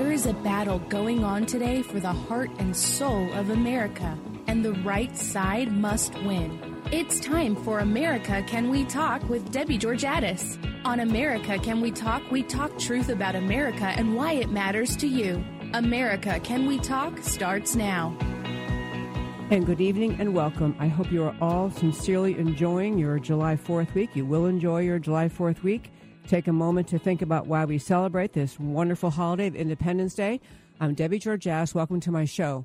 is a battle going on today for the heart and soul of America, and the right side must win. It's time for America Can We Talk with Debbie Georgatos. On America Can We Talk, we talk truth about America and why it matters to you. America Can We Talk starts now. And good evening and welcome. I hope you are all sincerely enjoying your July 4th week. You will enjoy your July 4th week. Take a moment to think about why we celebrate this wonderful holiday of Independence Day. I'm Debbie Georgatos. Welcome to my show.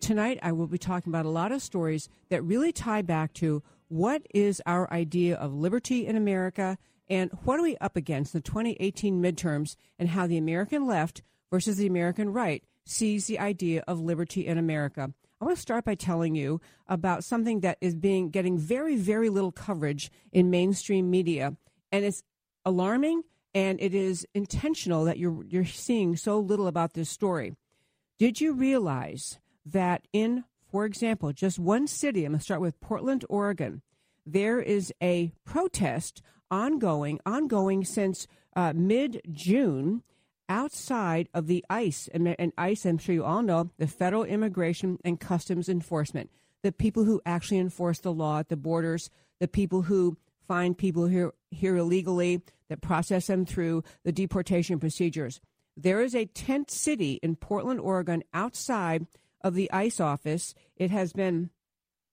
Tonight, I will be talking about a lot of stories that really tie back to what is our idea of liberty in America and what are we up against in the 2018 midterms and how the American left versus the American right sees the idea of liberty in America. I want to start by telling you about something that is being getting very, very little coverage in mainstream media, and it's alarming and it is intentional that you're you're seeing so little about this story. Did you realize that in, for example, just one city, I'm going to start with Portland, Oregon, there is a protest ongoing, ongoing since uh, mid June outside of the ICE. And, and ICE, I'm sure you all know, the Federal Immigration and Customs Enforcement, the people who actually enforce the law at the borders, the people who find people here, here illegally, that process them through the deportation procedures. There is a tent city in Portland, Oregon, outside of the ICE office. It has been,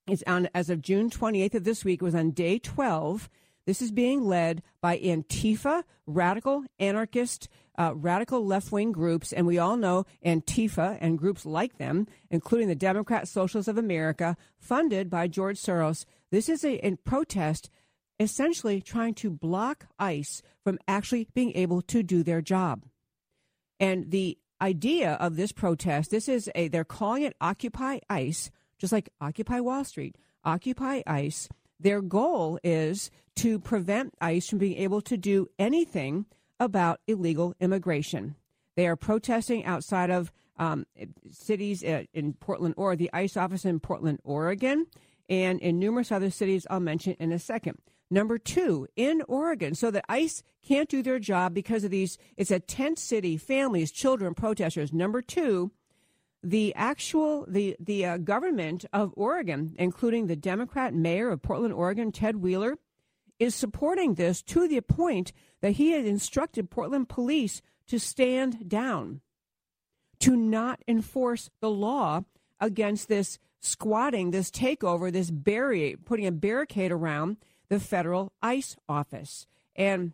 it's on, as of June 28th of this week, it was on day 12. This is being led by Antifa, radical anarchist, uh, radical left wing groups, and we all know Antifa and groups like them, including the Democrat Socialists of America, funded by George Soros. This is a, a protest essentially trying to block ICE from actually being able to do their job. And the idea of this protest, this is a, they're calling it Occupy ICE, just like Occupy Wall Street, Occupy ICE. Their goal is to prevent ICE from being able to do anything about illegal immigration. They are protesting outside of um, cities uh, in Portland or the ICE office in Portland, Oregon, and in numerous other cities I'll mention in a second. Number two, in Oregon, so that ICE can't do their job because of these, it's a tent city, families, children, protesters. Number two, the actual the the uh, government of Oregon, including the Democrat mayor of Portland, Oregon, Ted Wheeler, is supporting this to the point that he had instructed Portland police to stand down, to not enforce the law against this squatting, this takeover, this barrier, putting a barricade around the federal ICE office. And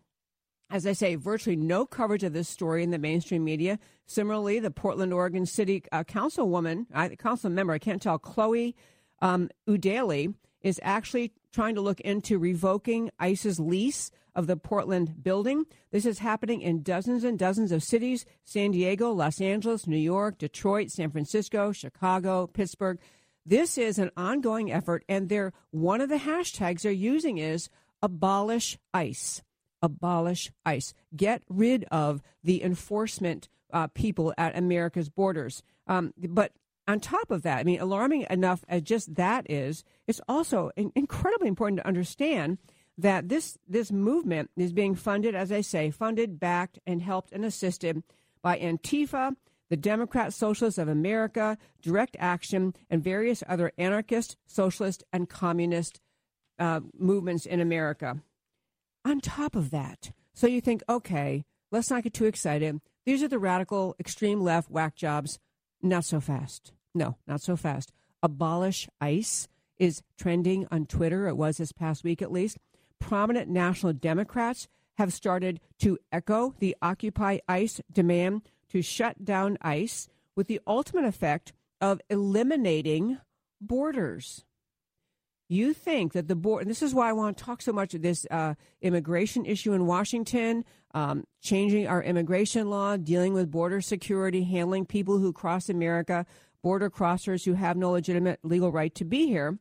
as I say, virtually no coverage of this story in the mainstream media. Similarly, the Portland, Oregon City uh, Councilwoman, uh, council member, I can't tell, Chloe um, is actually trying to look into revoking ICE's lease of the Portland building. This is happening in dozens and dozens of cities San Diego, Los Angeles, New York, Detroit, San Francisco, Chicago, Pittsburgh. This is an ongoing effort, and they're one of the hashtags they're using is abolish ICE. Abolish ICE. Get rid of the enforcement uh, people at America's borders. Um, but on top of that, I mean, alarming enough as just that is, it's also incredibly important to understand that this this movement is being funded, as I say, funded, backed, and helped and assisted by Antifa the Democrat Socialists of America, Direct Action, and various other anarchist, socialist, and communist uh, movements in America. On top of that, so you think, okay, let's not get too excited. These are the radical, extreme left whack jobs. Not so fast. No, not so fast. Abolish ICE is trending on Twitter. It was this past week at least. Prominent national Democrats have started to echo the Occupy ICE demand to shut down ICE with the ultimate effect of eliminating borders. You think that the board, and this is why I want to talk so much of this uh, immigration issue in Washington, um, changing our immigration law, dealing with border security, handling people who cross America, border crossers who have no legitimate legal right to be here.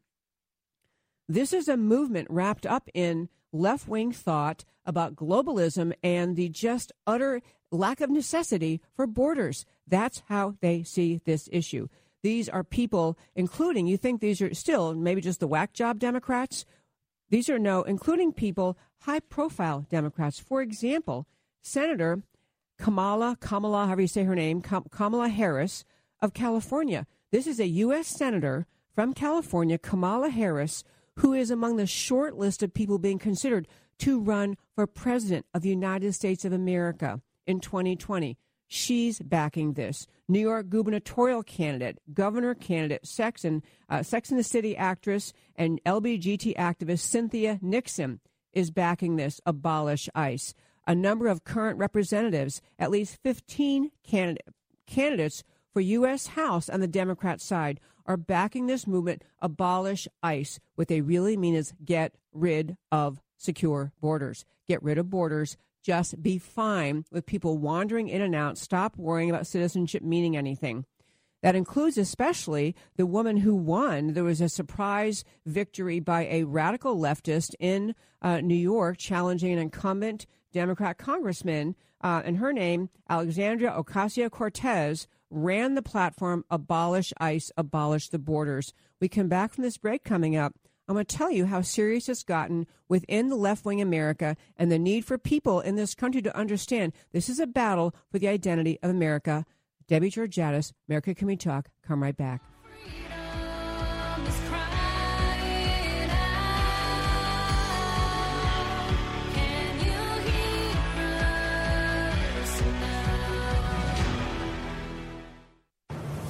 This is a movement wrapped up in left wing thought about globalism and the just utter lack of necessity for borders. That's how they see this issue. These are people, including, you think these are still maybe just the whack job Democrats? These are no, including people, high profile Democrats. For example, Senator Kamala, Kamala, however you say her name, Kamala Harris of California. This is a U.S. Senator from California, Kamala Harris, who is among the short list of people being considered to run for president of the United States of America in 2020. She's backing this. New York gubernatorial candidate, governor candidate, Sex and, uh, Sex and the City actress, and LBGT activist Cynthia Nixon is backing this. Abolish ICE. A number of current representatives, at least 15 candidate, candidates for U.S. House on the Democrat side, are backing this movement, abolish ICE. What they really mean is get rid of secure borders. Get rid of borders just be fine with people wandering in and out. Stop worrying about citizenship meaning anything. That includes especially the woman who won. There was a surprise victory by a radical leftist in uh, New York challenging an incumbent Democrat congressman, uh, and her name, Alexandria Ocasio Cortez, ran the platform Abolish ICE, Abolish the Borders. We come back from this break coming up. I'm going to tell you how serious it's gotten within the left wing America and the need for people in this country to understand this is a battle for the identity of America. Debbie Georgatos, America Can We Talk? Come right back.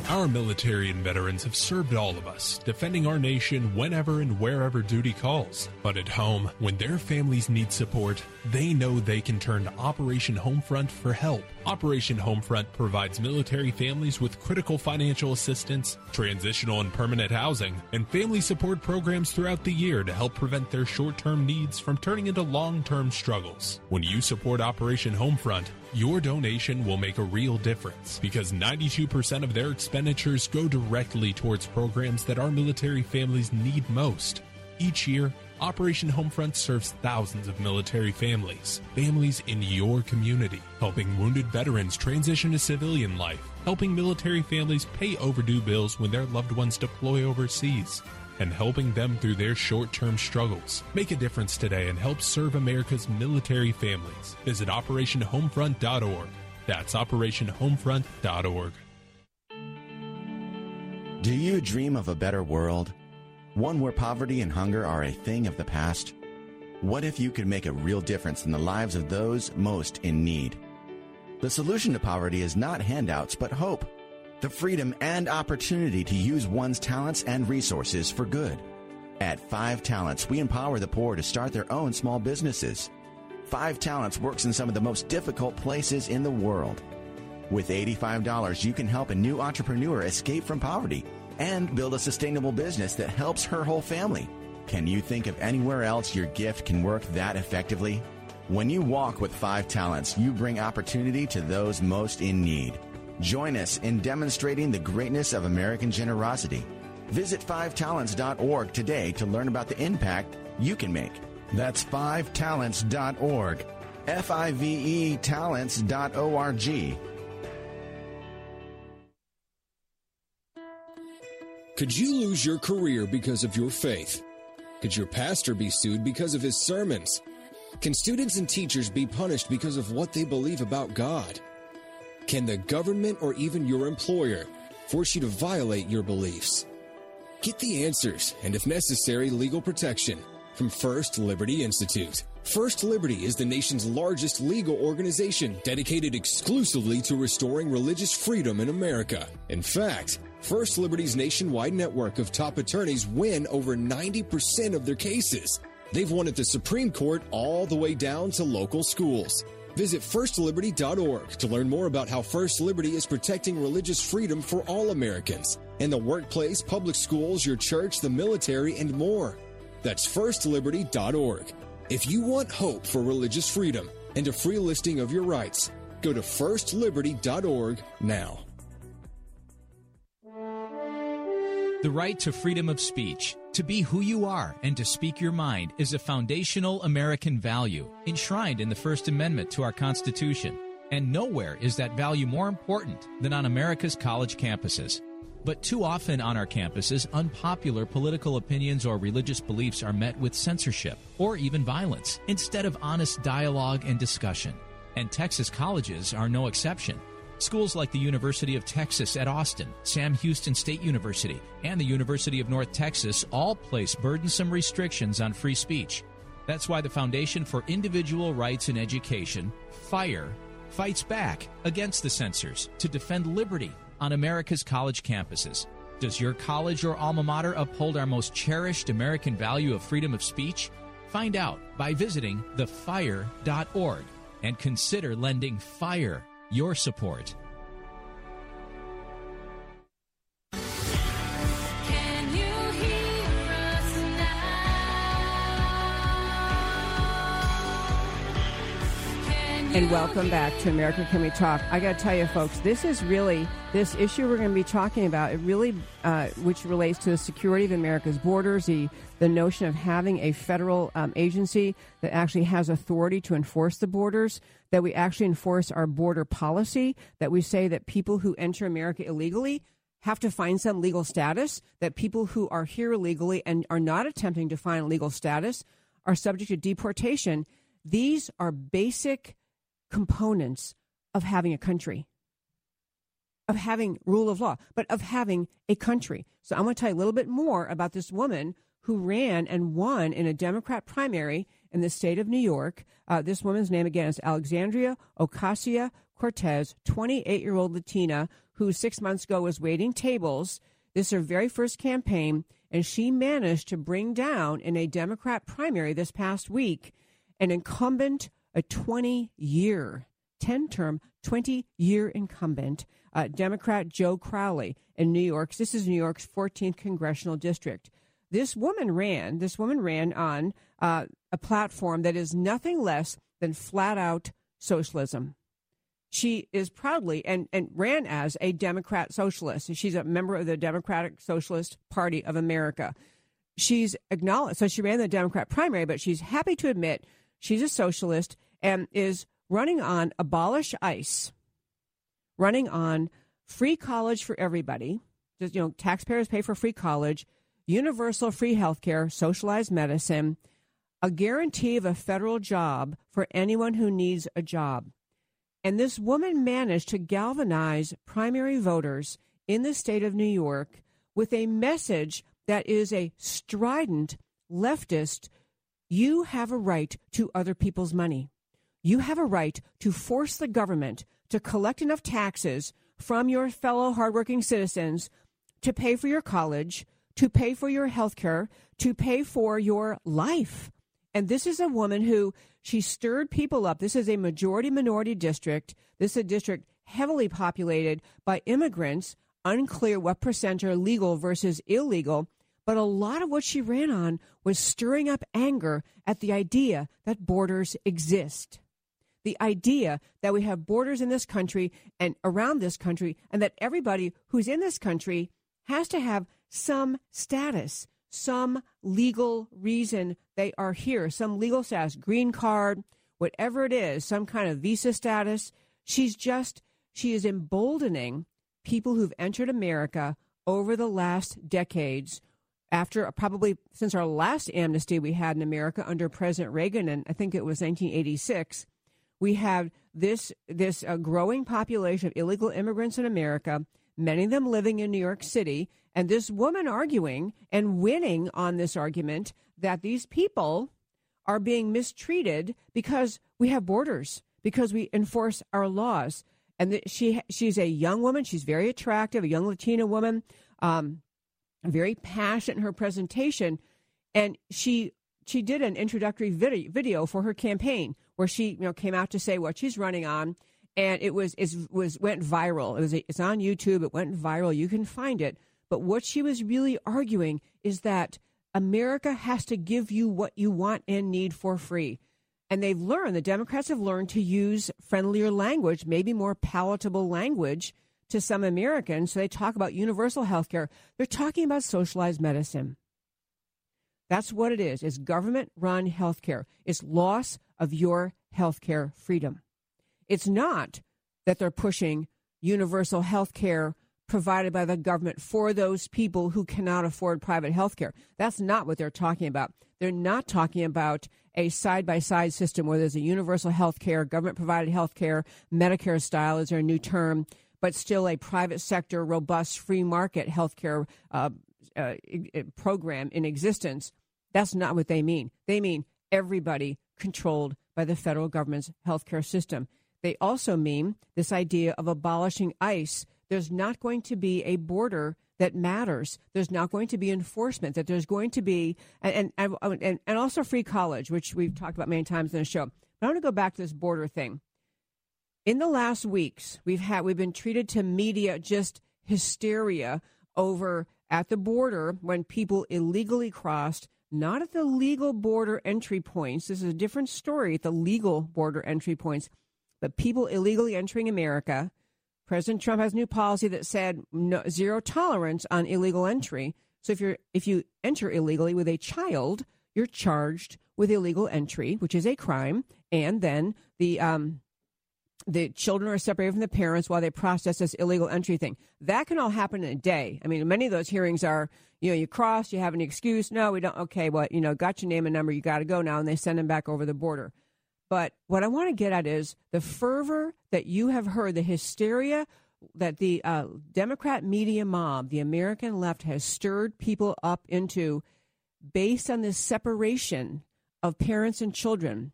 Our military and veterans have served all of us, defending our nation whenever and wherever duty calls. But at home, when their families need support, they know they can turn to Operation Homefront for help. Operation Homefront provides military families with critical financial assistance, transitional and permanent housing, and family support programs throughout the year to help prevent their short term needs from turning into long term struggles. When you support Operation Homefront, your donation will make a real difference because 92% of their expenditures go directly towards programs that our military families need most. Each year, Operation Homefront serves thousands of military families, families in your community, helping wounded veterans transition to civilian life, helping military families pay overdue bills when their loved ones deploy overseas, and helping them through their short term struggles. Make a difference today and help serve America's military families. Visit OperationHomefront.org. That's OperationHomefront.org. Do you dream of a better world? One where poverty and hunger are a thing of the past? What if you could make a real difference in the lives of those most in need? The solution to poverty is not handouts, but hope. The freedom and opportunity to use one's talents and resources for good. At Five Talents, we empower the poor to start their own small businesses. Five Talents works in some of the most difficult places in the world. With $85, you can help a new entrepreneur escape from poverty and build a sustainable business that helps her whole family. Can you think of anywhere else your gift can work that effectively? When you walk with five talents, you bring opportunity to those most in need. Join us in demonstrating the greatness of American generosity. Visit fivetalents.org today to learn about the impact you can make. That's fivetalents.org. F I V E talents.org. Could you lose your career because of your faith? Could your pastor be sued because of his sermons? Can students and teachers be punished because of what they believe about God? Can the government or even your employer force you to violate your beliefs? Get the answers and, if necessary, legal protection from First Liberty Institute. First Liberty is the nation's largest legal organization dedicated exclusively to restoring religious freedom in America. In fact, First Liberty's nationwide network of top attorneys win over 90% of their cases. They've won at the Supreme Court all the way down to local schools. Visit firstliberty.org to learn more about how First Liberty is protecting religious freedom for all Americans in the workplace, public schools, your church, the military, and more. That's firstliberty.org. If you want hope for religious freedom and a free listing of your rights, go to firstliberty.org now. The right to freedom of speech, to be who you are and to speak your mind, is a foundational American value enshrined in the First Amendment to our Constitution. And nowhere is that value more important than on America's college campuses. But too often on our campuses, unpopular political opinions or religious beliefs are met with censorship or even violence instead of honest dialogue and discussion. and Texas colleges are no exception. Schools like the University of Texas at Austin, Sam Houston State University, and the University of North Texas all place burdensome restrictions on free speech. That's why the Foundation for Individual Rights in Education, FIRE, fights back against the censors to defend liberty on America's college campuses. Does your college or alma mater uphold our most cherished American value of freedom of speech? Find out by visiting thefire.org and consider lending FIRE your support. And welcome back to America Can We Talk. I got to tell you, folks, this is really this issue we're going to be talking about. It really, uh, which relates to the security of America's borders, the the notion of having a federal um, agency that actually has authority to enforce the borders, that we actually enforce our border policy, that we say that people who enter America illegally have to find some legal status, that people who are here illegally and are not attempting to find legal status are subject to deportation. These are basic components of having a country, of having rule of law, but of having a country. So I'm going to tell you a little bit more about this woman who ran and won in a Democrat primary in the state of New York. Uh, this woman's name again is Alexandria Ocasio Cortez, 28 year old Latina who six months ago was waiting tables. This is her very first campaign, and she managed to bring down in a Democrat primary this past week an incumbent a 20 year, 10 term, 20 year incumbent, uh, Democrat Joe Crowley in New York. This is New York's 14th congressional district. This woman ran, this woman ran on uh, a platform that is nothing less than flat out socialism. She is proudly and, and ran as a Democrat socialist. She's a member of the Democratic Socialist Party of America. She's acknowledged, so she ran the Democrat primary, but she's happy to admit she's a socialist and is running on abolish ICE, running on free college for everybody. Just, you know, taxpayers pay for free college, universal free health care, socialized medicine, a guarantee of a federal job for anyone who needs a job. And this woman managed to galvanize primary voters in the state of New York with a message that is a strident leftist you have a right to other people's money you have a right to force the government to collect enough taxes from your fellow hardworking citizens to pay for your college, to pay for your health care, to pay for your life. And this is a woman who she stirred people up. This is a majority minority district. This is a district heavily populated by immigrants, unclear what percent are legal versus illegal. But a lot of what she ran on was stirring up anger at the idea that borders exist the idea that we have borders in this country and around this country, and that everybody who's in this country has to have some status, some legal reason they are here, some legal status, green card, whatever it is, some kind of visa status. She's just, she is emboldening people who've entered America over the last decades after probably since our last amnesty we had in America under President Reagan, and I think it was 1986, we have this this uh, growing population of illegal immigrants in America, many of them living in New York City, and this woman arguing and winning on this argument that these people are being mistreated because we have borders, because we enforce our laws. And she she's a young woman. She's very attractive, a young Latina woman, um, very passionate in her presentation, and she she did an introductory video for her campaign where she you know came out to say what she's running on, and it was it was went viral. It was it's on YouTube. It went viral. You can find it. But what she was really arguing is that America has to give you what you want and need for free. And they've learned, the Democrats have learned to use friendlier language, maybe more palatable language to some Americans. So they talk about universal health care. They're talking about socialized medicine. That's what it is. It's government run health care. It's loss of your health care freedom. It's not that they're pushing universal health care provided by the government for those people who cannot afford private health care. That's not what they're talking about. They're not talking about a side by side system where there's a universal health care, government provided health care, Medicare style is their new term, but still a private sector, robust, free market health care uh, uh, program in existence. That's not what they mean. They mean everybody controlled by the federal government's healthcare system. They also mean this idea of abolishing ICE. There's not going to be a border that matters. There's not going to be enforcement. That there's going to be and and and, and also free college, which we've talked about many times in the show. But I want to go back to this border thing. In the last weeks, we've had we've been treated to media just hysteria over at the border when people illegally crossed not at the legal border entry points. This is a different story at the legal border entry points, but people illegally entering America. President Trump has a new policy that said no, zero tolerance on illegal entry. So if you're if you enter illegally with a child, you're charged with illegal entry, which is a crime, and then the um, the children are separated from the parents while they process this illegal entry thing. That can all happen in a day. I mean, many of those hearings are, you know, you cross, you have an excuse. No, we don't. Okay, well, you know, got your name and number. You got to go now. And they send them back over the border. But what I want to get at is the fervor that you have heard, the hysteria that the uh, Democrat media mob, the American left, has stirred people up into based on this separation of parents and children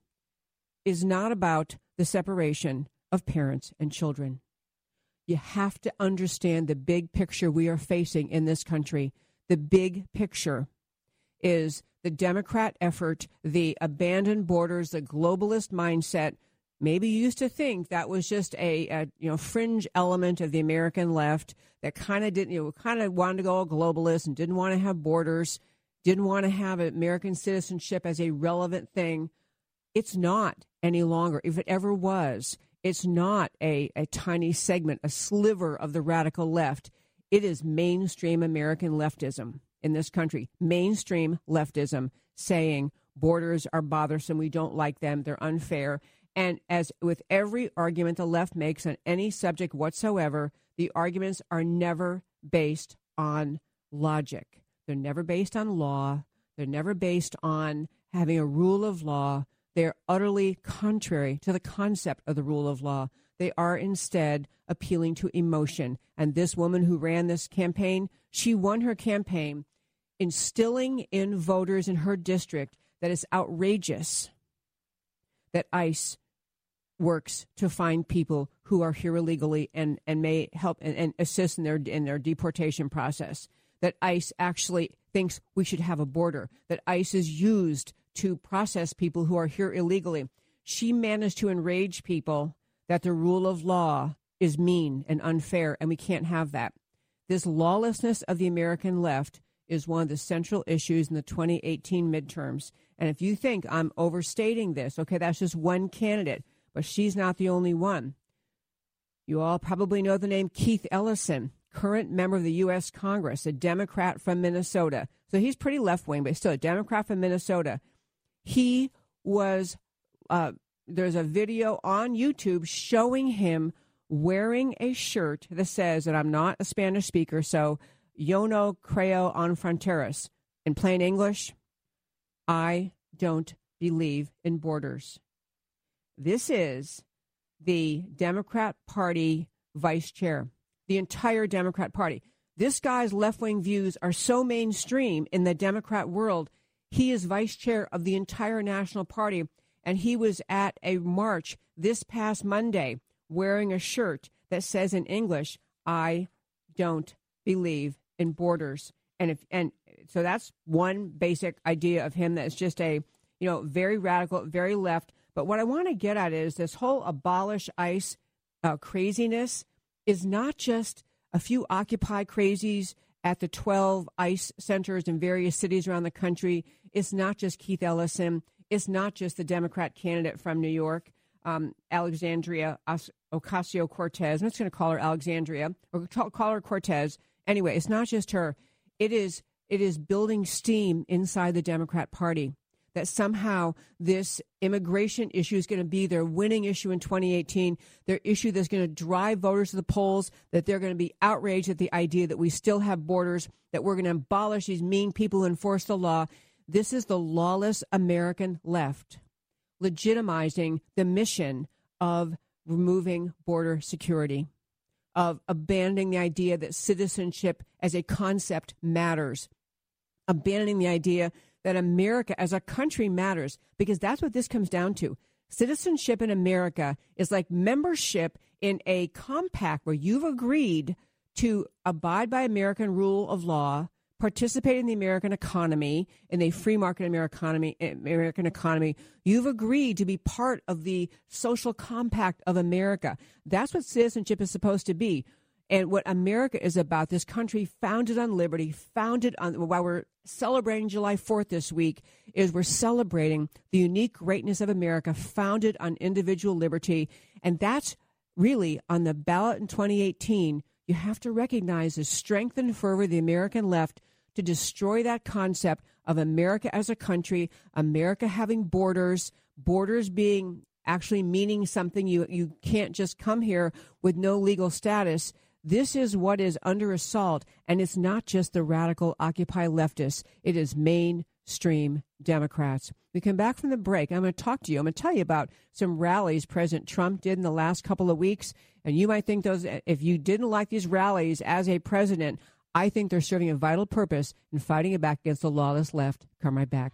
is not about the separation of parents and children. You have to understand the big picture we are facing in this country. The big picture is the Democrat effort, the abandoned borders, the globalist mindset. Maybe you used to think that was just a, a you know fringe element of the American left that kind of didn't you know kind of wanted to go globalist and didn't want to have borders, didn't want to have American citizenship as a relevant thing. It's not any longer. If it ever was, it's not a, a tiny segment, a sliver of the radical left. It is mainstream American leftism in this country, mainstream leftism saying borders are bothersome, we don't like them, they're unfair. And as with every argument the left makes on any subject whatsoever, the arguments are never based on logic. They're never based on law. They're never based on having a rule of law. They're utterly contrary to the concept of the rule of law. They are instead appealing to emotion. And this woman who ran this campaign, she won her campaign instilling in voters in her district that it's outrageous that ICE works to find people who are here illegally and, and may help and, and assist in their in their deportation process. That ICE actually thinks we should have a border. That ICE is used to process people who are here illegally. She managed to enrage people that the rule of law is mean and unfair, and we can't have that. This lawlessness of the American left is one of the central issues in the 2018 midterms. And if you think I'm overstating this, okay, that's just one candidate, but she's not the only one. You all probably know the name Keith Ellison, current member of the U.S. Congress, a Democrat from Minnesota. So he's pretty left wing, but still a Democrat from Minnesota. He was, uh, there's a video on YouTube showing him wearing a shirt that says, and I'm not a Spanish speaker, so yo no creo en fronteras. In plain English, I don't believe in borders. This is the Democrat Party vice chair, the entire Democrat Party. This guy's left wing views are so mainstream in the Democrat world he is vice chair of the entire National Party, and he was at a march this past Monday wearing a shirt that says in English, I don't believe in borders. And if and so that's one basic idea of him that's just a you know very radical, very left. But what I want to get at is this whole abolish ICE uh, craziness is not just a few Occupy crazies at the 12 ICE centers in various cities around the country. It's not just Keith Ellison. It's not just the Democrat candidate from New York, um, Alexandria Ocasio Cortez. I'm just going to call her Alexandria or call her Cortez. Anyway, it's not just her. It is it is building steam inside the Democrat Party that somehow this immigration issue is going to be their winning issue in 2018, their issue that's going to drive voters to the polls, that they're going to be outraged at the idea that we still have borders, that we're going to abolish these mean people who enforce the law. This is the lawless American left legitimizing the mission of removing border security, of abandoning the idea that citizenship as a concept matters, abandoning the idea that America as a country matters, because that's what this comes down to. Citizenship in America is like membership in a compact where you've agreed to abide by American rule of law, participate in the American economy, in the free market American economy. You've agreed to be part of the social compact of America. That's what citizenship is supposed to be. And what America is about, this country founded on liberty, founded on, while we're celebrating July 4th this week, is we're celebrating the unique greatness of America, founded on individual liberty. And that's really on the ballot in 2018. You have to recognize the strength and fervor of the American left to destroy that concept of America as a country, America having borders, borders being actually meaning something. You, you can't just come here with no legal status. This is what is under assault, and it's not just the radical Occupy leftists, it is mainstream Democrats. We come back from the break. I'm going to talk to you. I'm going to tell you about some rallies President Trump did in the last couple of weeks. And you might think those, if you didn't like these rallies as a president, I think they're serving a vital purpose in fighting it back against the lawless left. Come right back.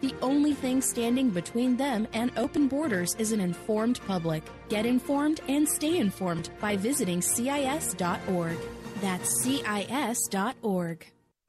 The only thing standing between them and open borders is an informed public. Get informed and stay informed by visiting CIS.org. That's CIS.org.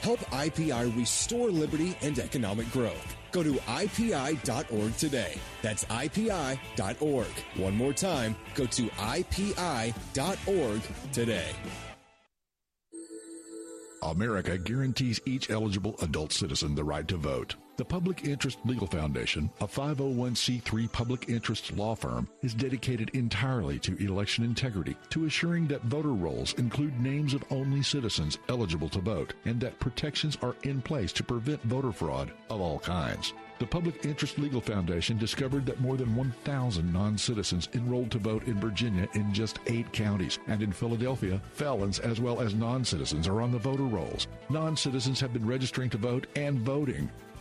Help IPI restore liberty and economic growth. Go to IPI.org today. That's IPI.org. One more time, go to IPI.org today. America guarantees each eligible adult citizen the right to vote. The Public Interest Legal Foundation, a 501c3 public interest law firm, is dedicated entirely to election integrity, to assuring that voter rolls include names of only citizens eligible to vote, and that protections are in place to prevent voter fraud of all kinds. The Public Interest Legal Foundation discovered that more than 1,000 non citizens enrolled to vote in Virginia in just eight counties. And in Philadelphia, felons as well as non citizens are on the voter rolls. Non citizens have been registering to vote and voting.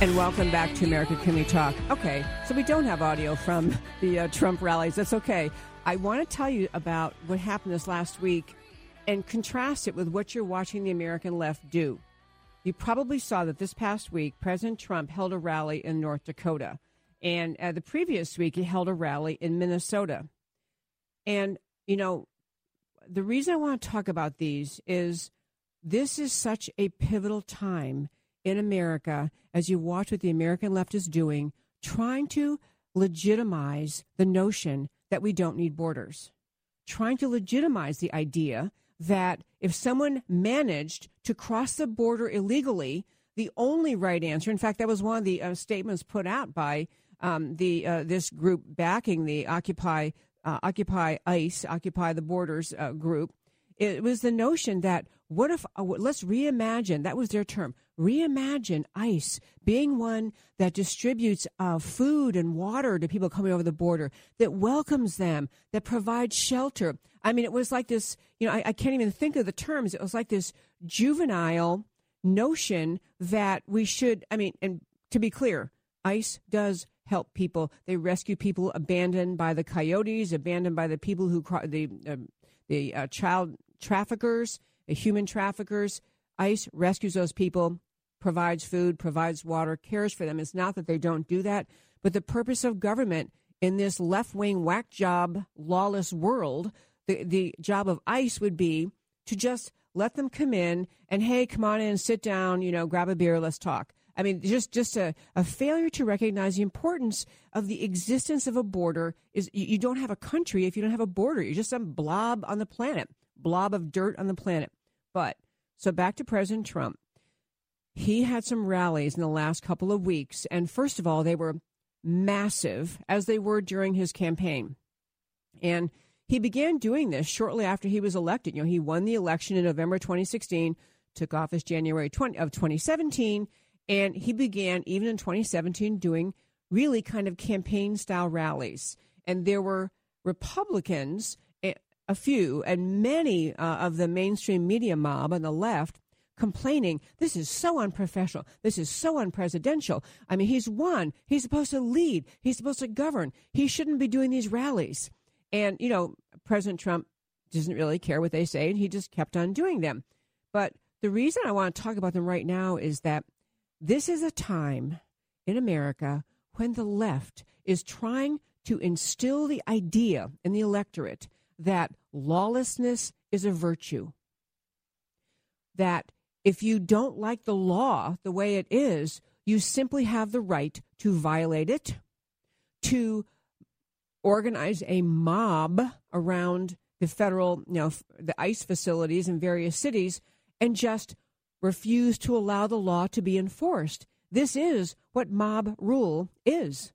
And welcome back to America Can We Talk. Okay, so we don't have audio from the uh, Trump rallies. That's okay. I want to tell you about what happened this last week and contrast it with what you're watching the American left do. You probably saw that this past week, President Trump held a rally in North Dakota. And uh, the previous week, he held a rally in Minnesota. And, you know, the reason I want to talk about these is this is such a pivotal time in America as you watch what the American left is doing, trying to legitimize the notion that we don't need borders, trying to legitimize the idea that if someone managed to cross the border illegally, the only right answer, in fact, that was one of the uh, statements put out by um, the uh, this group backing the Occupy uh, Occupy ICE, Occupy the Borders uh, group. It was the notion that what if uh, let's reimagine that was their term reimagine ICE being one that distributes uh, food and water to people coming over the border, that welcomes them, that provides shelter. I mean, it was like this, you know, I, I can't even think of the terms. It was like this juvenile notion that we should, I mean, and to be clear, ICE does help people. They rescue people abandoned by the coyotes, abandoned by the people who, the, uh, the uh, child traffickers, the human traffickers. ICE rescues those people provides food, provides water, cares for them. It's not that they don't do that, but the purpose of government in this left wing whack job, lawless world, the, the job of ICE would be to just let them come in and, hey, come on in, sit down, you know, grab a beer, let's talk. I mean, just just a, a failure to recognize the importance of the existence of a border is you, you don't have a country if you don't have a border. You're just some blob on the planet, blob of dirt on the planet. But so back to President Trump he had some rallies in the last couple of weeks. And first of all, they were massive, as they were during his campaign. And he began doing this shortly after he was elected. You know, he won the election in November 2016, took office January 20 of 2017, and he began even in 2017 doing really kind of campaign style rallies. And there were Republicans, eh, a few, and many uh, of the mainstream media mob on the left complaining, this is so unprofessional. This is so unpresidential. I mean, he's won. He's supposed to lead. He's supposed to govern. He shouldn't be doing these rallies. And, you know, President Trump doesn't really care what they say, and he just kept on doing them. But the reason I want to talk about them right now is that this is a time in America when the left is trying to instill the idea in the electorate that lawlessness is a virtue, that if you don't like the law the way it is, you simply have the right to violate it, to organize a mob around the federal, you know, the ICE facilities in various cities and just refuse to allow the law to be enforced. This is what mob rule is.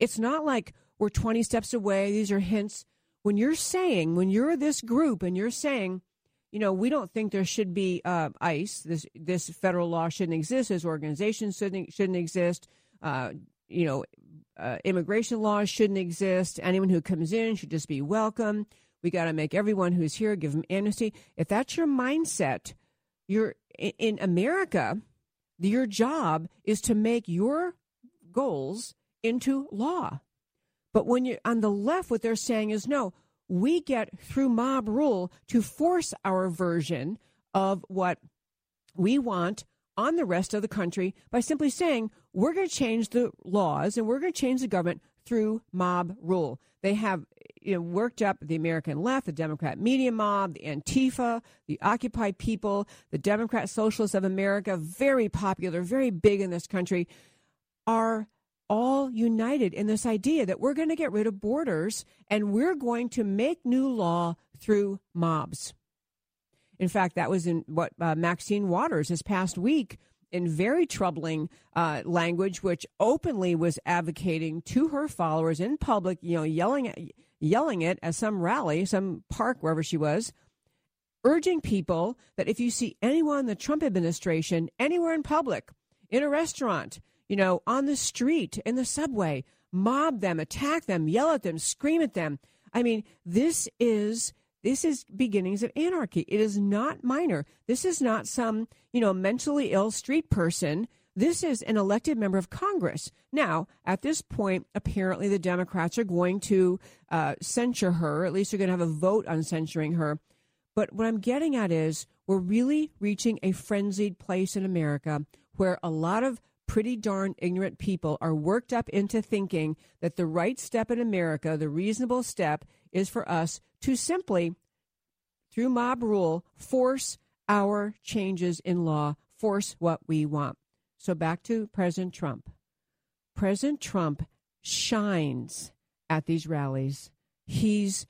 It's not like we're 20 steps away. These are hints. When you're saying, when you're this group and you're saying, you know, we don't think there should be uh, ICE. This this federal law shouldn't exist. This organization shouldn't shouldn't exist. Uh, you know, uh, immigration laws shouldn't exist. Anyone who comes in should just be welcome. We got to make everyone who's here give them amnesty. If that's your mindset, you're in America. Your job is to make your goals into law. But when you're on the left, what they're saying is no. we get through mob rule to force our version of what we want on the rest of the country by simply saying we're going to change the laws and we're going to change the government through mob rule. They have you know, worked up the American left, the Democrat media mob, the Antifa, the Occupy people, the Democrat Socialists of America, very popular, very big in this country, are all united in this idea that we're going to get rid of borders and we're going to make new law through mobs. In fact, that was in what uh, Maxine Waters this past week in very troubling uh, language, which openly was advocating to her followers in public, you know, yelling at, yelling it at some rally, some park, wherever she was, urging people that if you see anyone in the Trump administration anywhere in public, in a restaurant, you know, on the street, in the subway, mob them, attack them, yell at them, scream at them. I mean, this is this is beginnings of anarchy. It is not minor. This is not some, you know, mentally ill street person. This is an elected member of Congress. Now, at this point, apparently the Democrats are going to uh, censure her. At least they're going to have a vote on censuring her. But what I'm getting at is we're really reaching a frenzied place in America where a lot of pretty darn ignorant people are worked up into thinking that the right step in America, the reasonable step, is for us to simply, through mob rule, force our changes in law, force what we want. So back to President Trump. President Trump shines at these rallies. He's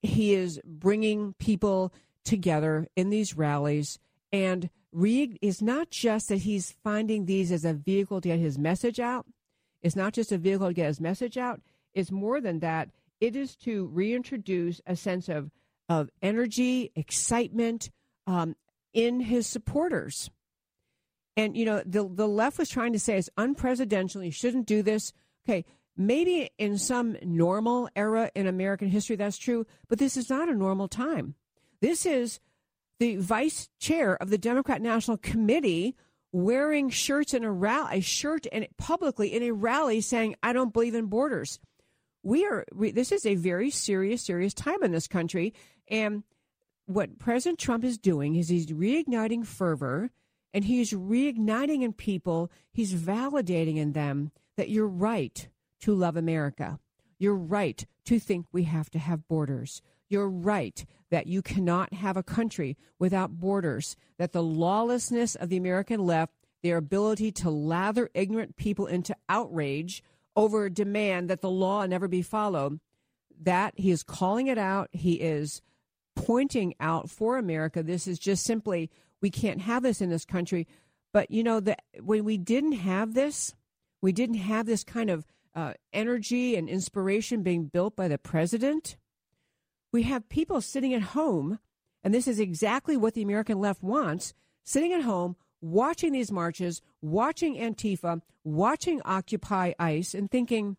he is bringing people together in these rallies and Reed is not just that he's finding these as a vehicle to get his message out. It's not just a vehicle to get his message out. It's more than that. It is to reintroduce a sense of of energy, excitement um, in his supporters. And you know, the the left was trying to say it's unpresidential. You shouldn't do this. Okay, maybe in some normal era in American history that's true, but this is not a normal time. This is the vice chair of the Democrat National Committee wearing shirts in a rally, a shirt and publicly in a rally saying, "I don't believe in borders." We are. We, this is a very serious, serious time in this country, and what President Trump is doing is he's reigniting fervor, and he's reigniting in people. He's validating in them that you're right to love America. You're right to think we have to have borders. You're right that you cannot have a country without borders, that the lawlessness of the American left, their ability to lather ignorant people into outrage over a demand that the law never be followed, that he is calling it out. He is pointing out for America this is just simply, we can't have this in this country. But, you know, that when we didn't have this, we didn't have this kind of uh, energy and inspiration being built by the president we have people sitting at home, and this is exactly what the American left wants sitting at home, watching these marches, watching Antifa, watching Occupy ICE, and thinking,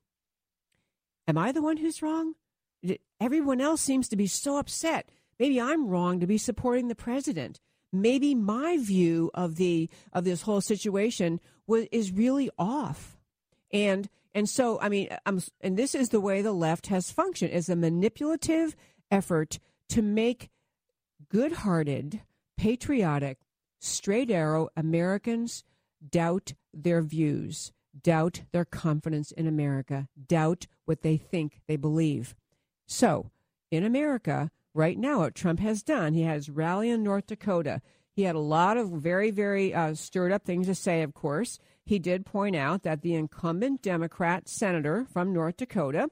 Am I the one who's wrong? Everyone else seems to be so upset. Maybe I'm wrong to be supporting the president. Maybe my view of the of this whole situation was is really off. And and so I mean, I'm, and this is the way the left has functioned as a manipulative effort to make good hearted, patriotic, straight arrow Americans doubt their views, doubt their confidence in America, doubt what they think they believe. So, in America, right now, what Trump has done, he has rally in North Dakota. He had a lot of very, very uh, stirred up things to say, of course. He did point out that the incumbent Democrat senator from North Dakota,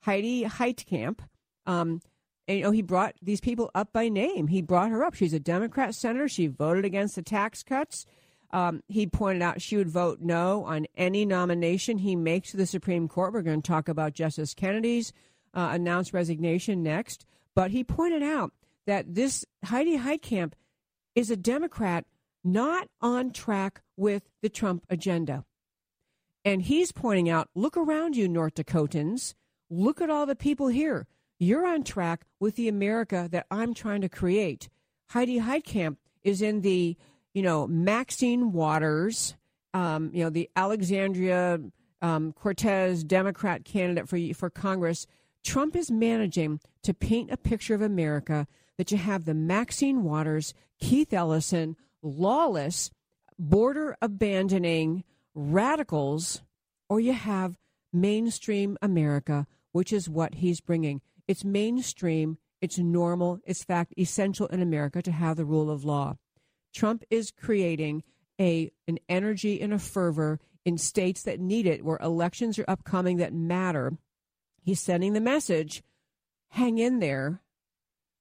Heidi Heitkamp, um, and, you know, he brought these people up by name. He brought her up. She's a Democrat senator. She voted against the tax cuts. Um, he pointed out she would vote no on any nomination he makes to the Supreme Court. We're going to talk about Justice Kennedy's uh, announced resignation next. But he pointed out that this Heidi Heitkamp is a Democrat not on track with the Trump agenda. And he's pointing out look around you, North Dakotans. Look at all the people here. You're on track with the America that I'm trying to create. Heidi Heitkamp is in the, you know, Maxine Waters, um, you know, the Alexandria um, Cortez Democrat candidate for for Congress, Trump is managing to paint a picture of America that you have the Maxine Waters, Keith Ellison, lawless, border abandoning radicals, or you have mainstream America, which is what he's bringing. It's mainstream, it's normal, it's fact essential in America to have the rule of law. Trump is creating a an energy and a fervor in states that need it, where elections are upcoming that matter. He's sending the message: hang in there.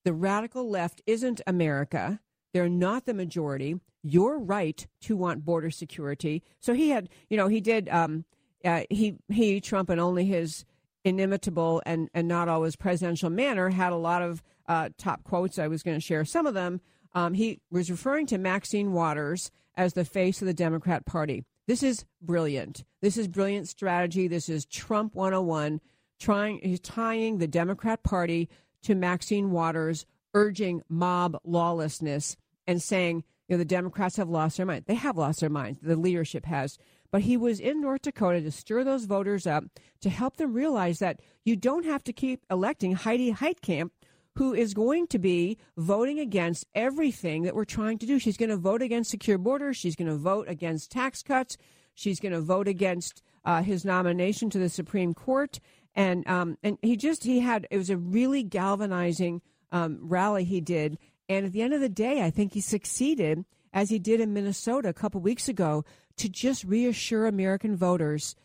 The radical left isn't America. They're not the majority. You're right to want border security. So he had, you know, he did. Um, uh, he he Trump and only his inimitable and and not always presidential manner had a lot of uh, top quotes. I was going to share some of them. Um, he was referring to Maxine Waters as the face of the Democrat Party. This is brilliant. This is brilliant strategy. This is Trump 101, trying he's tying the Democrat Party to Maxine Waters, urging mob lawlessness and saying, you know, the Democrats have lost their mind. They have lost their minds. The leadership has. But he was in North Dakota to stir those voters up, to help them realize that you don't have to keep electing Heidi Heitkamp who is going to be voting against everything that we're trying to do. She's going to vote against secure borders. She's going to vote against tax cuts. She's going to vote against uh, his nomination to the Supreme Court. And um, and he just he had it was a really galvanizing um, rally he did. And at the end of the day, I think he succeeded, as he did in Minnesota a couple weeks ago, to just reassure American voters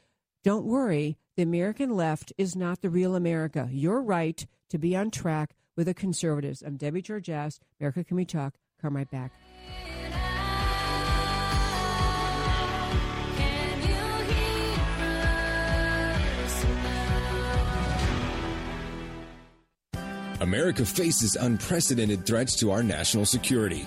don't worry, the American left is not the real America. You're right to be on track with the conservatives. I'm Debbie Georgatos. America Can We Talk? Come right back. America faces unprecedented threats to our national security.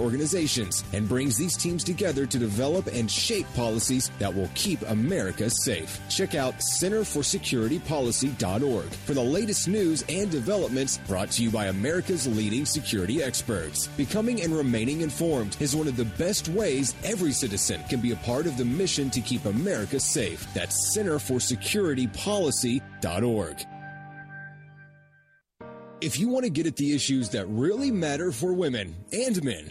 organizations and brings these teams together to develop and shape policies that will keep America safe. Check out centerforsecuritypolicy.org for the latest news and developments brought to you by America's leading security experts. Becoming and remaining informed is one of the best ways every citizen can be a part of the mission to keep America safe. That's centerforsecuritypolicy.org. If you want to get at the issues that really matter for women and men,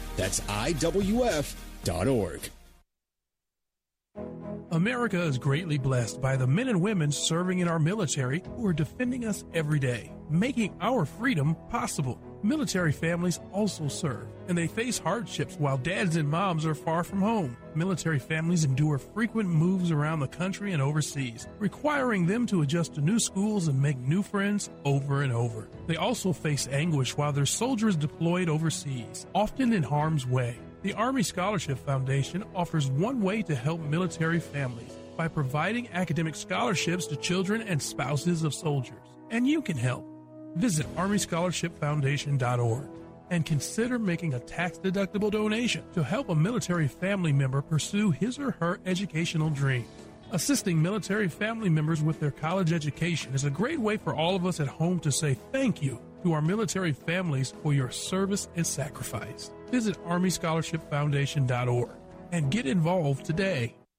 That's IWF.org. America is greatly blessed by the men and women serving in our military who are defending us every day, making our freedom possible. Military families also serve, and they face hardships while dads and moms are far from home. Military families endure frequent moves around the country and overseas, requiring them to adjust to new schools and make new friends over and over. They also face anguish while their soldiers deployed overseas, often in harm's way. The Army Scholarship Foundation offers one way to help military families by providing academic scholarships to children and spouses of soldiers. And you can help. Visit ArmyScholarshipFoundation.org and consider making a tax deductible donation to help a military family member pursue his or her educational dreams. Assisting military family members with their college education is a great way for all of us at home to say thank you to our military families for your service and sacrifice. Visit ArmyScholarshipFoundation.org. and get involved today.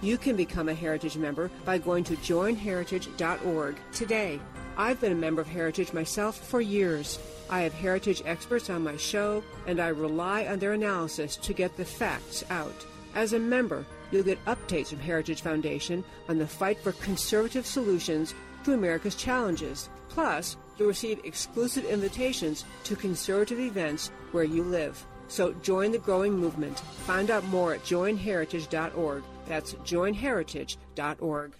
You can become a Heritage member by going to joinheritage.org today. I've been a member of Heritage myself for years. I have Heritage experts on my show, and I rely on their analysis to get the facts out. As a member, you'll get updates from Heritage Foundation on the fight for conservative solutions to America's challenges. Plus, you'll receive exclusive invitations to conservative events where you live. So join the growing movement. Find out more at joinheritage.org. That's joinheritage.org.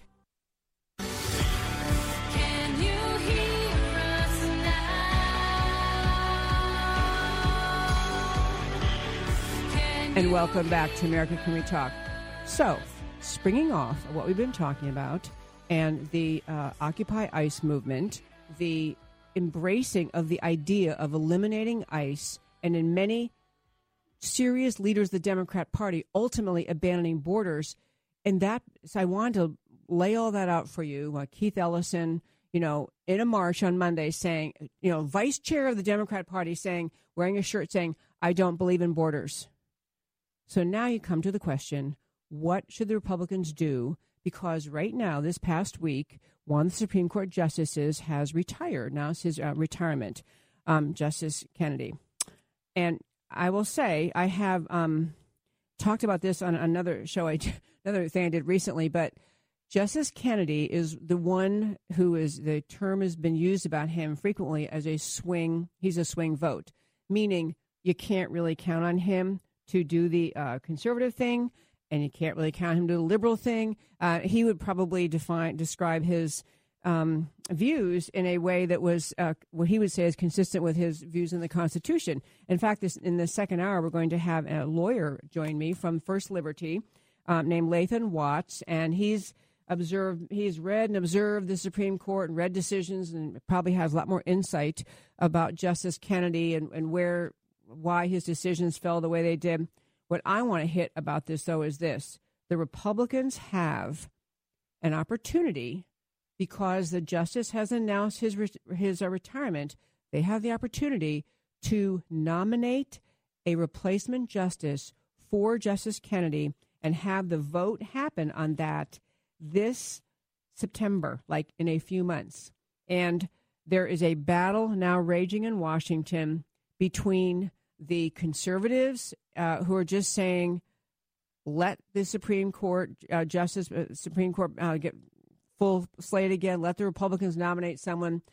And welcome back to America Can We Talk. So, springing off of what we've been talking about and the uh, Occupy ICE movement, the embracing of the idea of eliminating ICE, and in many serious leaders of the Democrat Party ultimately abandoning borders. And that, so I wanted to lay all that out for you. Uh, Keith Ellison, you know, in a march on Monday saying, you know, vice chair of the Democrat Party saying, wearing a shirt saying, I don't believe in borders. So now you come to the question what should the Republicans do? Because right now, this past week, one of the Supreme Court justices has retired. Now it's his uh, retirement, um, Justice Kennedy. And I will say I have um, talked about this on another show, I, another thing I did recently, but Justice Kennedy is the one who is the term has been used about him frequently as a swing. He's a swing vote, meaning you can't really count on him to do the uh, conservative thing, and you can't really count him to the liberal thing. Uh, he would probably define describe his um, views in a way that was uh, what he would say is consistent with his views in the Constitution. In fact, this, in the second hour, we're going to have a lawyer join me from First Liberty um, named Lathan Watts, and he's observed, he's read and observed the Supreme Court and read decisions, and probably has a lot more insight about Justice Kennedy and, and where, why his decisions fell the way they did. What I want to hit about this, though, is this: the Republicans have an opportunity because the justice has announced his his uh, retirement, they have the opportunity to nominate a replacement justice for Justice Kennedy and have the vote happen on that this September, like in a few months. And there is a battle now raging in Washington between the conservatives uh, who are just saying, let the Supreme Court uh, Justice uh, Supreme Court uh, get full slate again. Let the Republicans nominate someone.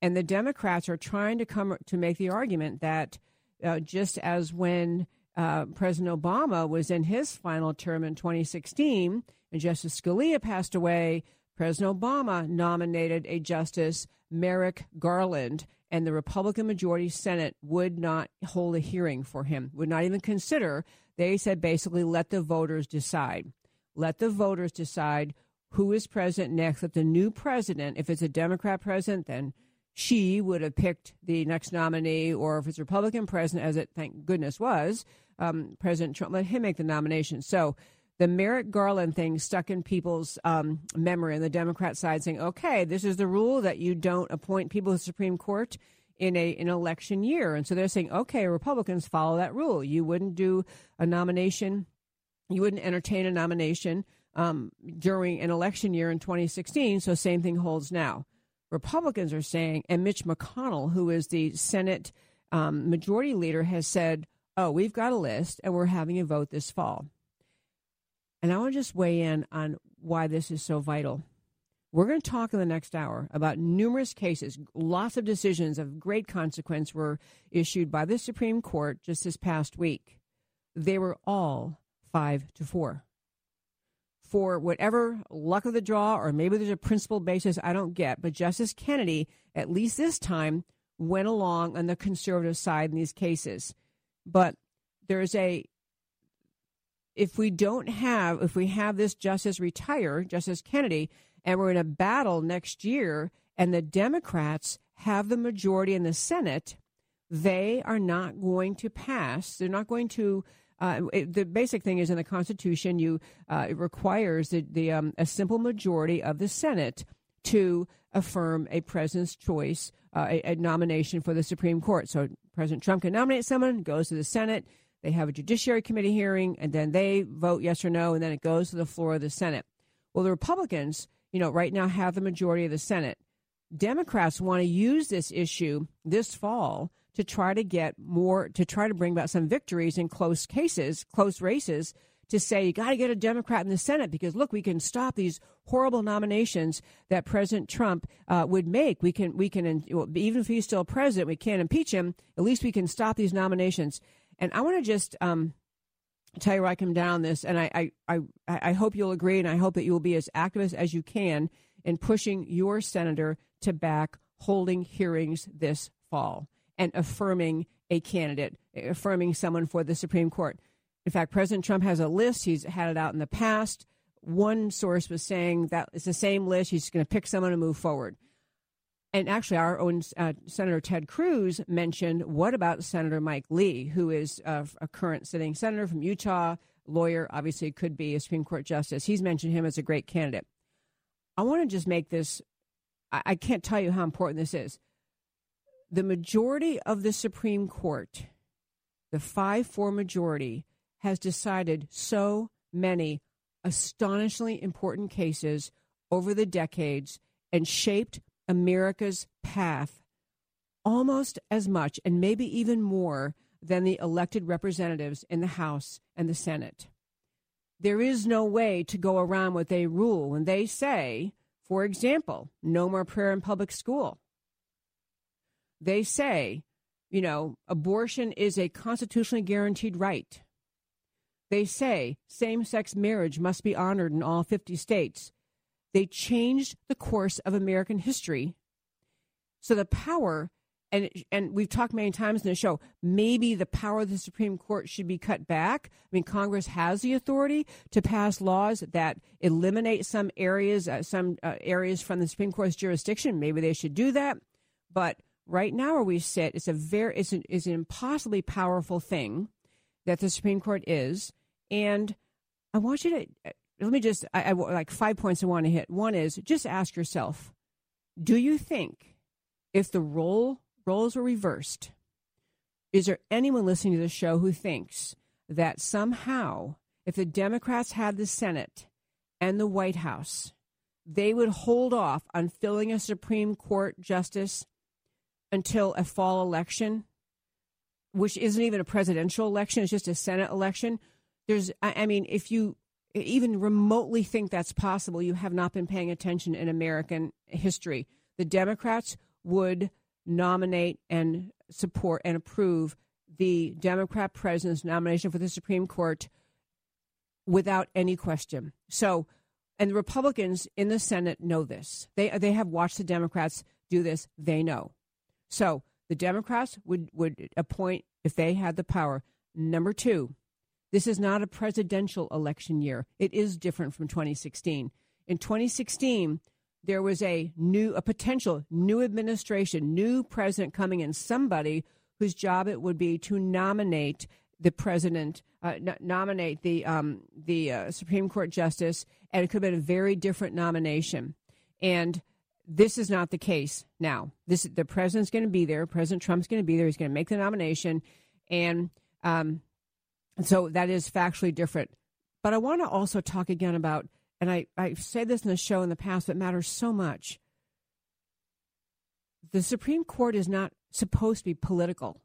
And the Democrats are trying to come to make the argument that uh, just as when uh, President Obama was in his final term in 2016 and Justice Scalia passed away, President Obama nominated a Justice Merrick Garland, and the Republican majority Senate would not hold a hearing for him, would not even consider. They said basically, let the voters decide. Let the voters decide who is president next. That the new president, if it's a Democrat president, then she would have picked the next nominee, or if it's Republican president, as it thank goodness was, um, President Trump, let him make the nomination. So the Merrick Garland thing stuck in people's um, memory on the Democrat side, saying, "Okay, this is the rule that you don't appoint people to the Supreme Court." In a an election year, and so they're saying, okay, Republicans follow that rule. You wouldn't do a nomination, you wouldn't entertain a nomination um, during an election year in 2016. So, same thing holds now. Republicans are saying, and Mitch McConnell, who is the Senate um, majority leader, has said, oh, we've got a list and we're having a vote this fall. And I want to just weigh in on why this is so vital. We're going to talk in the next hour about numerous cases. Lots of decisions of great consequence were issued by the Supreme Court just this past week. They were all five to four for whatever luck of the draw, or maybe there's a principle basis I don't get. But Justice Kennedy, at least this time, went along on the conservative side in these cases. But there's a if we don't have, if we have this justice retire, Justice Kennedy, and we're in a battle next year, and the Democrats have the majority in the Senate, they are not going to pass. They're not going to. Uh, it, the basic thing is in the Constitution, you uh, it requires the, the um, a simple majority of the Senate to affirm a president's choice, uh, a, a, nomination for the Supreme Court. So President Trump can nominate someone, goes to the Senate, they have a Judiciary Committee hearing, and then they vote yes or no, and then it goes to the floor of the Senate. Well, the Republicans, you know, right now have the majority of the Senate. Democrats want to use this issue this fall to try to get more, to try to bring about some victories in close cases, close races, to say you got to get a Democrat in the Senate because look, we can stop these horrible nominations that President Trump uh, would make. We can, we can, even if he's still president, we can't impeach him. At least we can stop these nominations. And I want to just um, tell you where I come down on this, and I, I, I, I hope you'll agree, and I hope that you will be as activist as you can in pushing your senator to back holding hearings this fall and affirming a candidate, affirming someone for the Supreme Court. In fact, President Trump has a list. He's had it out in the past. One source was saying that it's the same list. He's going to pick someone to move forward. And actually, our own uh, Senator Ted Cruz mentioned what about Senator Mike Lee, who is uh, a current sitting senator from Utah, lawyer, obviously could be a Supreme Court justice. He's mentioned him as a great candidate. I want to just make this, I, I can't tell you how important this is. The majority of the Supreme Court, the 5 4 majority, has decided so many astonishingly important cases over the decades and shaped America's path almost as much and maybe even more than the elected representatives in the House and the Senate. There is no way to go around what they rule when they say, for example, no more prayer in public school. They say, you know, abortion is a constitutionally guaranteed right. They say same sex marriage must be honored in all 50 states. They changed the course of American history. So the power, and, and we've talked many times in the show, maybe the power of the Supreme Court should be cut back. I mean, Congress has the authority to pass laws that eliminate some areas, uh, some uh, areas from the Supreme Court's jurisdiction. Maybe they should do that. But right now, where we sit, it's a very, it's an, it's an impossibly powerful thing that the Supreme Court is. And I want you to let me just, I, I like five points I want to hit. One is just ask yourself, do you think if the role roles were reversed, is there anyone listening to the show who thinks that somehow, if the Democrats had the Senate and the White House, they would hold off on filling a Supreme Court justice until a fall election, which isn't even a presidential election, it's just a Senate election? There's, I mean, if you even remotely think that's possible, you have not been paying attention in American history. The Democrats would nominate and support and approve the Democrat president's nomination for the Supreme Court without any question. So, and the Republicans in the Senate know this. They they have watched the Democrats do this. They know. So the Democrats would would appoint if they had the power. Number two, this is not a presidential election year. It is different from 2016. In 2016, there was a new, a potential new administration, new president coming in, somebody whose job it would be to nominate the president, uh, n- nominate the um, the uh, Supreme Court justice, and it could have been a very different nomination. And this is not the case now. This the president's going to be there. President Trump's going to be there. He's going to make the nomination, and um, so that is factually different. But I want to also talk again about, and I, I've said this in the show in the past, but matters so much. The Supreme Court is not supposed to be political.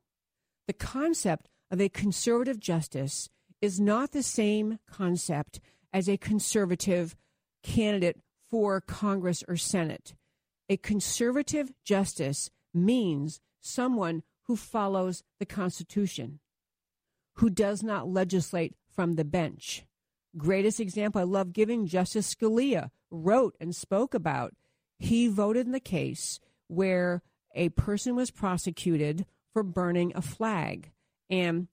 The concept of a conservative justice is not the same concept as a conservative candidate for Congress or Senate. A conservative justice means someone who follows the Constitution who does not legislate from the bench. Greatest example I love giving Justice Scalia wrote and spoke about. He voted in the case where a person was prosecuted for burning a flag. And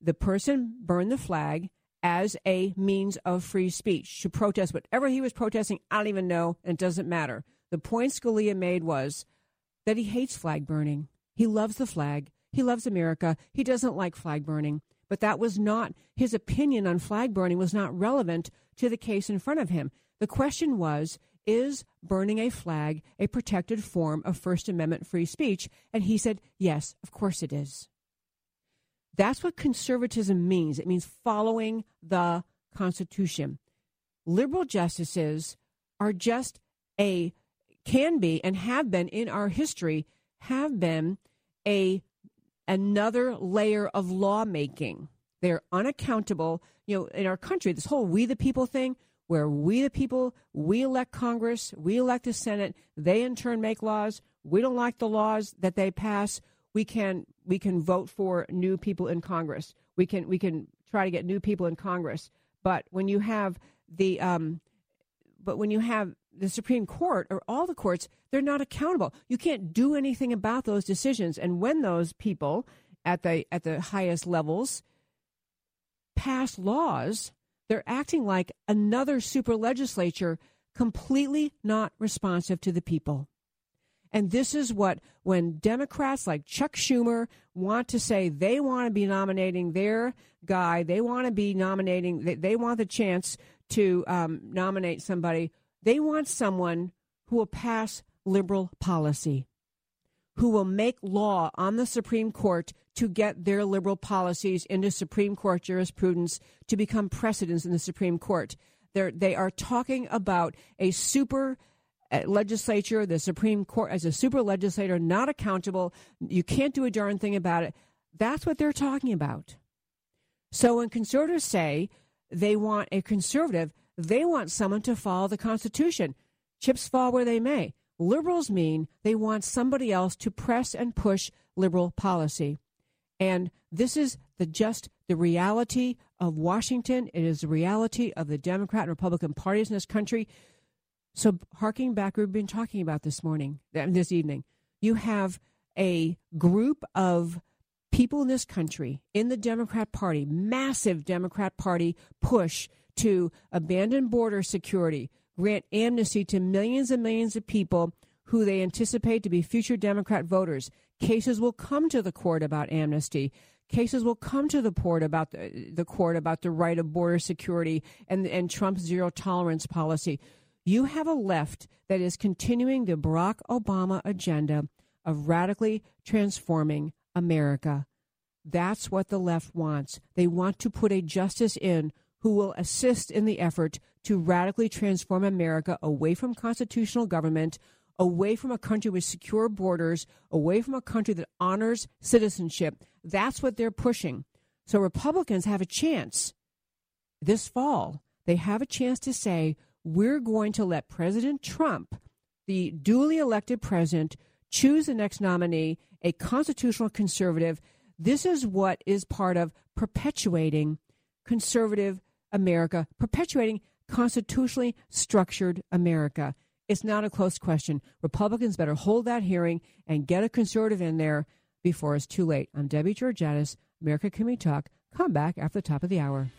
the person burned the flag as a means of free speech to protest whatever he was protesting. I don't even know, and it doesn't matter. The point Scalia made was that he hates flag burning. He loves the flag. He loves America. He doesn't like flag burning. But that was not his opinion on flag burning was not relevant to the case in front of him. The question was is burning a flag a protected form of First Amendment free speech? And he said, yes, of course it is. That's what conservatism means. It means following the Constitution. Liberal justices are just a, can be, and have been in our history, have been a another layer of lawmaking. They're unaccountable. You know, in our country, this whole we the people thing, where we the people, we elect Congress, we elect the Senate, they in turn make laws. We don't like the laws that they pass. We can we can vote for new people in Congress. We can we can try to get new people in Congress. But when you have the um, but when you have the Supreme Court or all the courts, they're not accountable. You can't do anything about those decisions. And when those people at the at the highest levels pass laws, they're acting like another super legislature completely not responsive to the people. And this is what, when Democrats like Chuck Schumer want to say they want to be nominating their guy, they want to be nominating, they, they want the chance to um, nominate somebody, they want someone who will pass liberal policy, who will make law on the Supreme Court to get their liberal policies into Supreme Court jurisprudence to become precedents in the Supreme Court. They're, they are talking about a super uh, legislature, the Supreme Court, as a super legislator, not accountable. You can't do a darn thing about it. That's what they're talking about. So when conservatives say they want a conservative, they want someone to follow the Constitution. Chips fall where they may. Liberals mean they want somebody else to press and push liberal policy. And this is the just the reality of Washington. It is the reality of the Democrat and Republican parties in this country. So, harking back, we've been talking about this morning, this evening. You have a group of people in this country, in the Democrat Party, massive Democrat Party push to abandon border security, grant amnesty to millions and millions of people who they anticipate to be future Democrat voters. Cases will come to the court about amnesty. Cases will come to the court about the, the court about the right of border security and and Trump's zero tolerance policy. You have a left that is continuing the Barack Obama agenda of radically transforming America. That's what the left wants. They want to put a justice in who will assist in the effort to radically transform America away from constitutional government, away from a country with secure borders, away from a country that honors citizenship. That's what they're pushing. So Republicans have a chance this fall. They have a chance to say, we're going to let President Trump, the duly elected president, choose the next nominee, a constitutional conservative. This is what is part of perpetuating conservative America, perpetuating constitutionally structured America. It's not a close question. Republicans better hold that hearing and get a conservative in there before it's too late. I'm Debbie Georgatos. America Can We Talk? Come back after the top of the hour.